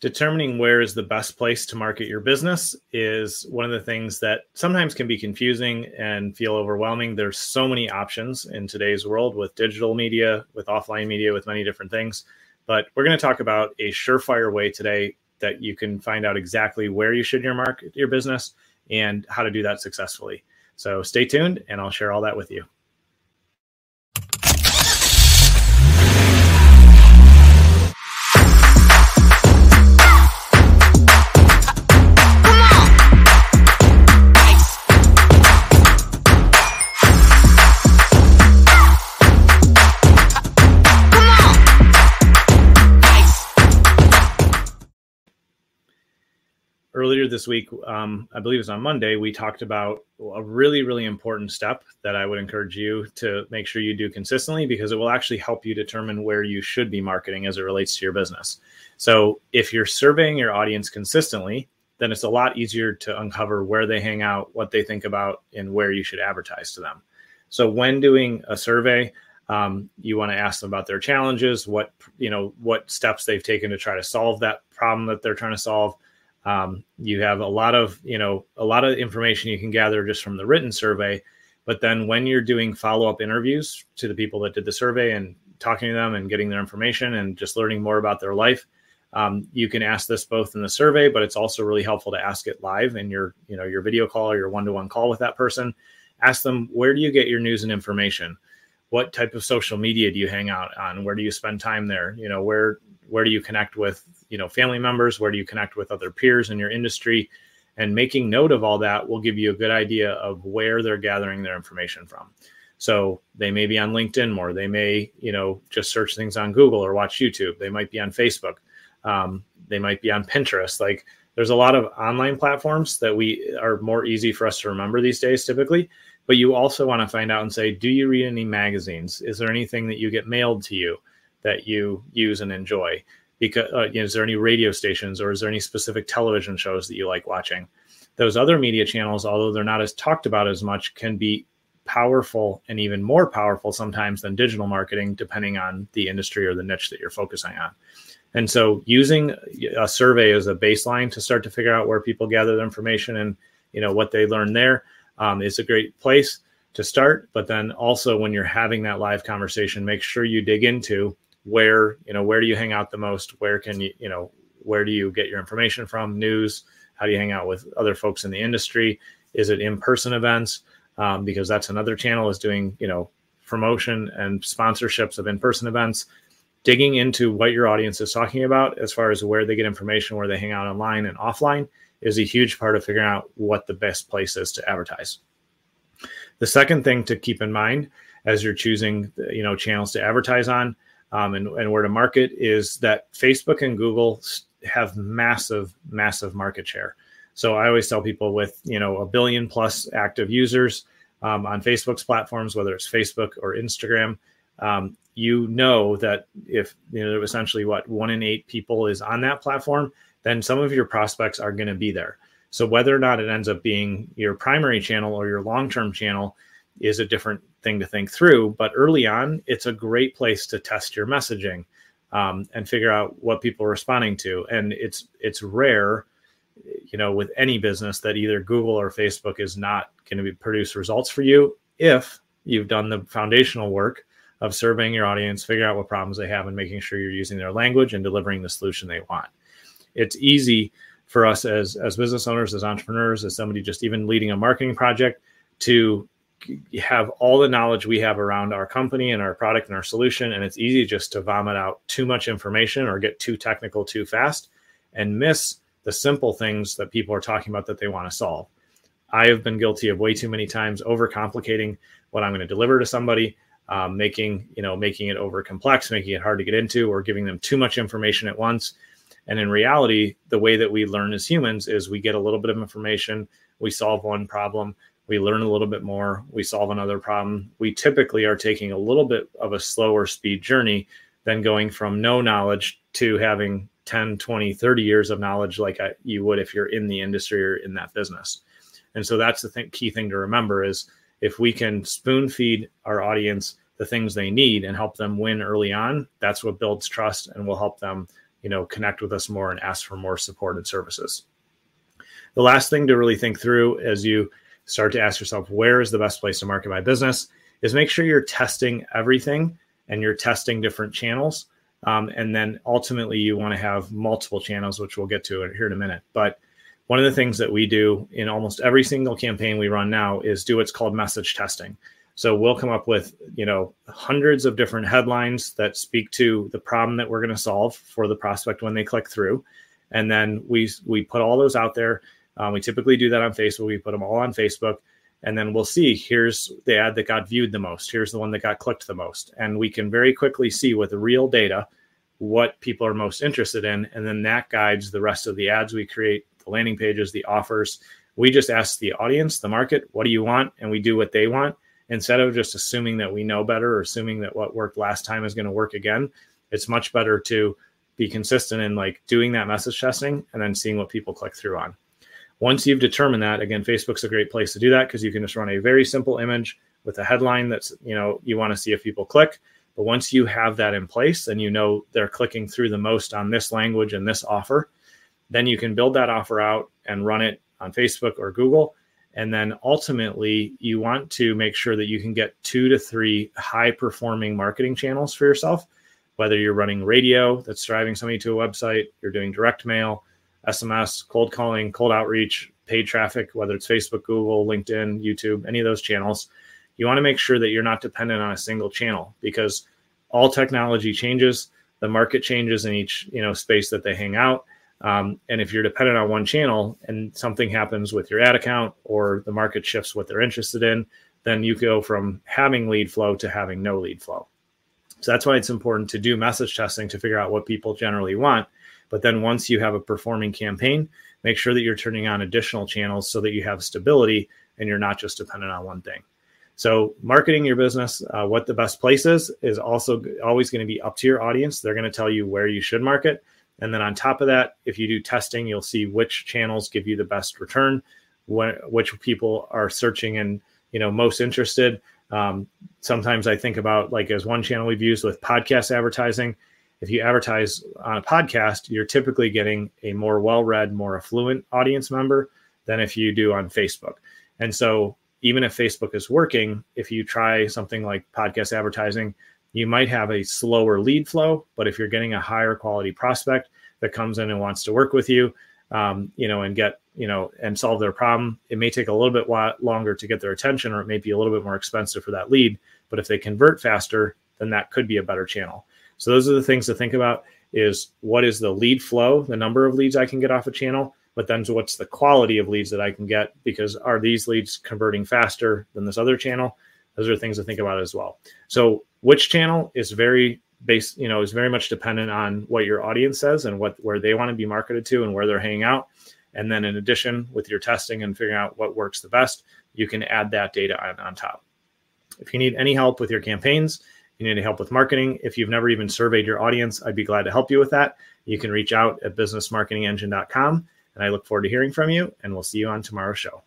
determining where is the best place to market your business is one of the things that sometimes can be confusing and feel overwhelming. There's so many options in today's world with digital media, with offline media, with many different things. But we're going to talk about a surefire way today that you can find out exactly where you should your market your business and how to do that successfully. So stay tuned and I'll share all that with you. This week, um, I believe it was on Monday, we talked about a really, really important step that I would encourage you to make sure you do consistently because it will actually help you determine where you should be marketing as it relates to your business. So if you're surveying your audience consistently, then it's a lot easier to uncover where they hang out, what they think about, and where you should advertise to them. So when doing a survey, um, you want to ask them about their challenges, what you know, what steps they've taken to try to solve that problem that they're trying to solve um, you have a lot of you know a lot of information you can gather just from the written survey but then when you're doing follow-up interviews to the people that did the survey and talking to them and getting their information and just learning more about their life um, you can ask this both in the survey but it's also really helpful to ask it live in your you know your video call or your one-to-one call with that person. Ask them where do you get your news and information? What type of social media do you hang out on? Where do you spend time there? You know where where do you connect with you know family members? Where do you connect with other peers in your industry? And making note of all that will give you a good idea of where they're gathering their information from. So they may be on linkedin more. They may you know just search things on google or watch youtube. They might be on facebook. Um, they might be on pinterest. Like there's a lot of online platforms that we are more easy for us to remember these days typically. But you also want to find out and say do you read any magazines? Is there anything that you get mailed to you that you use and enjoy. Because uh, is there any radio stations or is there any specific television shows that you like watching? Those other media channels although they're not as talked about as much can be powerful and even more powerful sometimes than digital marketing depending on the industry or the niche that you're focusing on. And so using a survey as a baseline to start to figure out where people gather their information and you know what they learn there um, is a great place to start. But then also when you're having that live conversation make sure you dig into where you know where do you hang out the most? Where can you you know where do you get your information from? News? How do you hang out with other folks in the industry? Is it in-person events? Um, because that's another channel is doing you know promotion and sponsorships of in-person events. Digging into what your audience is talking about as far as where they get information where they hang out online and offline is a huge part of figuring out what the best place is to advertise. The second thing to keep in mind as you're choosing you know channels to advertise on um, and, and where to market is that Facebook and Google have massive, massive market share. So I always tell people with you know a billion plus active users um, on Facebook's platforms, whether it's Facebook or Instagram, um, you know that if you know essentially what one in eight people is on that platform, then some of your prospects are going to be there. So whether or not it ends up being your primary channel or your long-term channel is a different thing to think through. But early on, it's a great place to test your messaging um, and figure out what people are responding to. And it's it's rare, you know, with any business that either Google or Facebook is not going to produce results for you if you've done the foundational work of surveying your audience, figure out what problems they have, and making sure you're using their language and delivering the solution they want. It's easy for us as as business owners, as entrepreneurs, as somebody just even leading a marketing project to have all the knowledge we have around our company and our product and our solution and it's easy just to vomit out too much information or get too technical too fast and miss the simple things that people are talking about that they want to solve. I have been guilty of way too many times overcomplicating what i'm going to deliver to somebody um, making you know making it over complex making it hard to get into or giving them too much information at once. And in reality the way that we learn as humans is we get a little bit of information we solve one problem we learn a little bit more, we solve another problem. We typically are taking a little bit of a slower speed journey than going from no knowledge to having 10, 20, 30 years of knowledge like I, you would if you're in the industry or in that business. And so that's the th- key thing to remember is if we can spoon feed our audience the things they need and help them win early on, that's what builds trust and will help them you know, connect with us more and ask for more support and services. The last thing to really think through as you start to ask yourself, where is the best place to market my business, is make sure you're testing everything and you're testing different channels. Um, and then ultimately, you want to have multiple channels, which we'll get to here in a minute. But one of the things that we do in almost every single campaign we run now is do what's called message testing. So we'll come up with, you know, hundreds of different headlines that speak to the problem that we're going to solve for the prospect when they click through. And then we we put all those out there. Um, we typically do that on Facebook. We put them all on Facebook, and then we'll see here's the ad that got viewed the most. Here's the one that got clicked the most, and we can very quickly see with real data what people are most interested in, and then that guides the rest of the ads we create, the landing pages, the offers. We just ask the audience, the market, what do you want, and we do what they want instead of just assuming that we know better or assuming that what worked last time is going to work again it's much better to be consistent in like doing that message testing and then seeing what people click through on once you've determined that again facebook's a great place to do that because you can just run a very simple image with a headline that's you know you want to see if people click. But once you have that in place and you know they're clicking through the most on this language and this offer then you can build that offer out and run it on facebook or google. And then ultimately, you want to make sure that you can get two to three high performing marketing channels for yourself, whether you're running radio that's driving somebody to a website, you're doing direct mail, SMS, cold calling, cold outreach, paid traffic, whether it's Facebook, Google, LinkedIn, YouTube, any of those channels. You want to make sure that you're not dependent on a single channel because all technology changes, the market changes in each you know space that they hang out um, and if you're dependent on one channel and something happens with your ad account or the market shifts what they're interested in, then you go from having lead flow to having no lead flow. So that's why it's important to do message testing to figure out what people generally want. But then once you have a performing campaign, make sure that you're turning on additional channels so that you have stability and you're not just dependent on one thing. So marketing your business, uh, what the best place is, is also always going to be up to your audience. They're going to tell you where you should market. And then on top of that, if you do testing, you'll see which channels give you the best return, which people are searching and you know most interested. Um, sometimes I think about like as one channel we've used with podcast advertising. If you advertise on a podcast, you're typically getting a more well-read, more affluent audience member than if you do on Facebook. And so even if Facebook is working, if you try something like podcast advertising, you might have a slower lead flow, but if you're getting a higher quality prospect that comes in and wants to work with you, um, you know, and get, you know, and solve their problem, it may take a little bit longer to get their attention, or it may be a little bit more expensive for that lead. But if they convert faster, then that could be a better channel. So those are the things to think about: is what is the lead flow, the number of leads I can get off a channel, but then what's the quality of leads that I can get? Because are these leads converting faster than this other channel? Those are things to think about as well. So which channel is very based, you know, is very much dependent on what your audience says and what where they want to be marketed to and where they're hanging out. And then in addition, with your testing and figuring out what works the best, you can add that data on, on top. If you need any help with your campaigns, you need help with marketing. If you've never even surveyed your audience, I'd be glad to help you with that. You can reach out at businessmarketingengine.com. And I look forward to hearing from you, and we'll see you on tomorrow's show.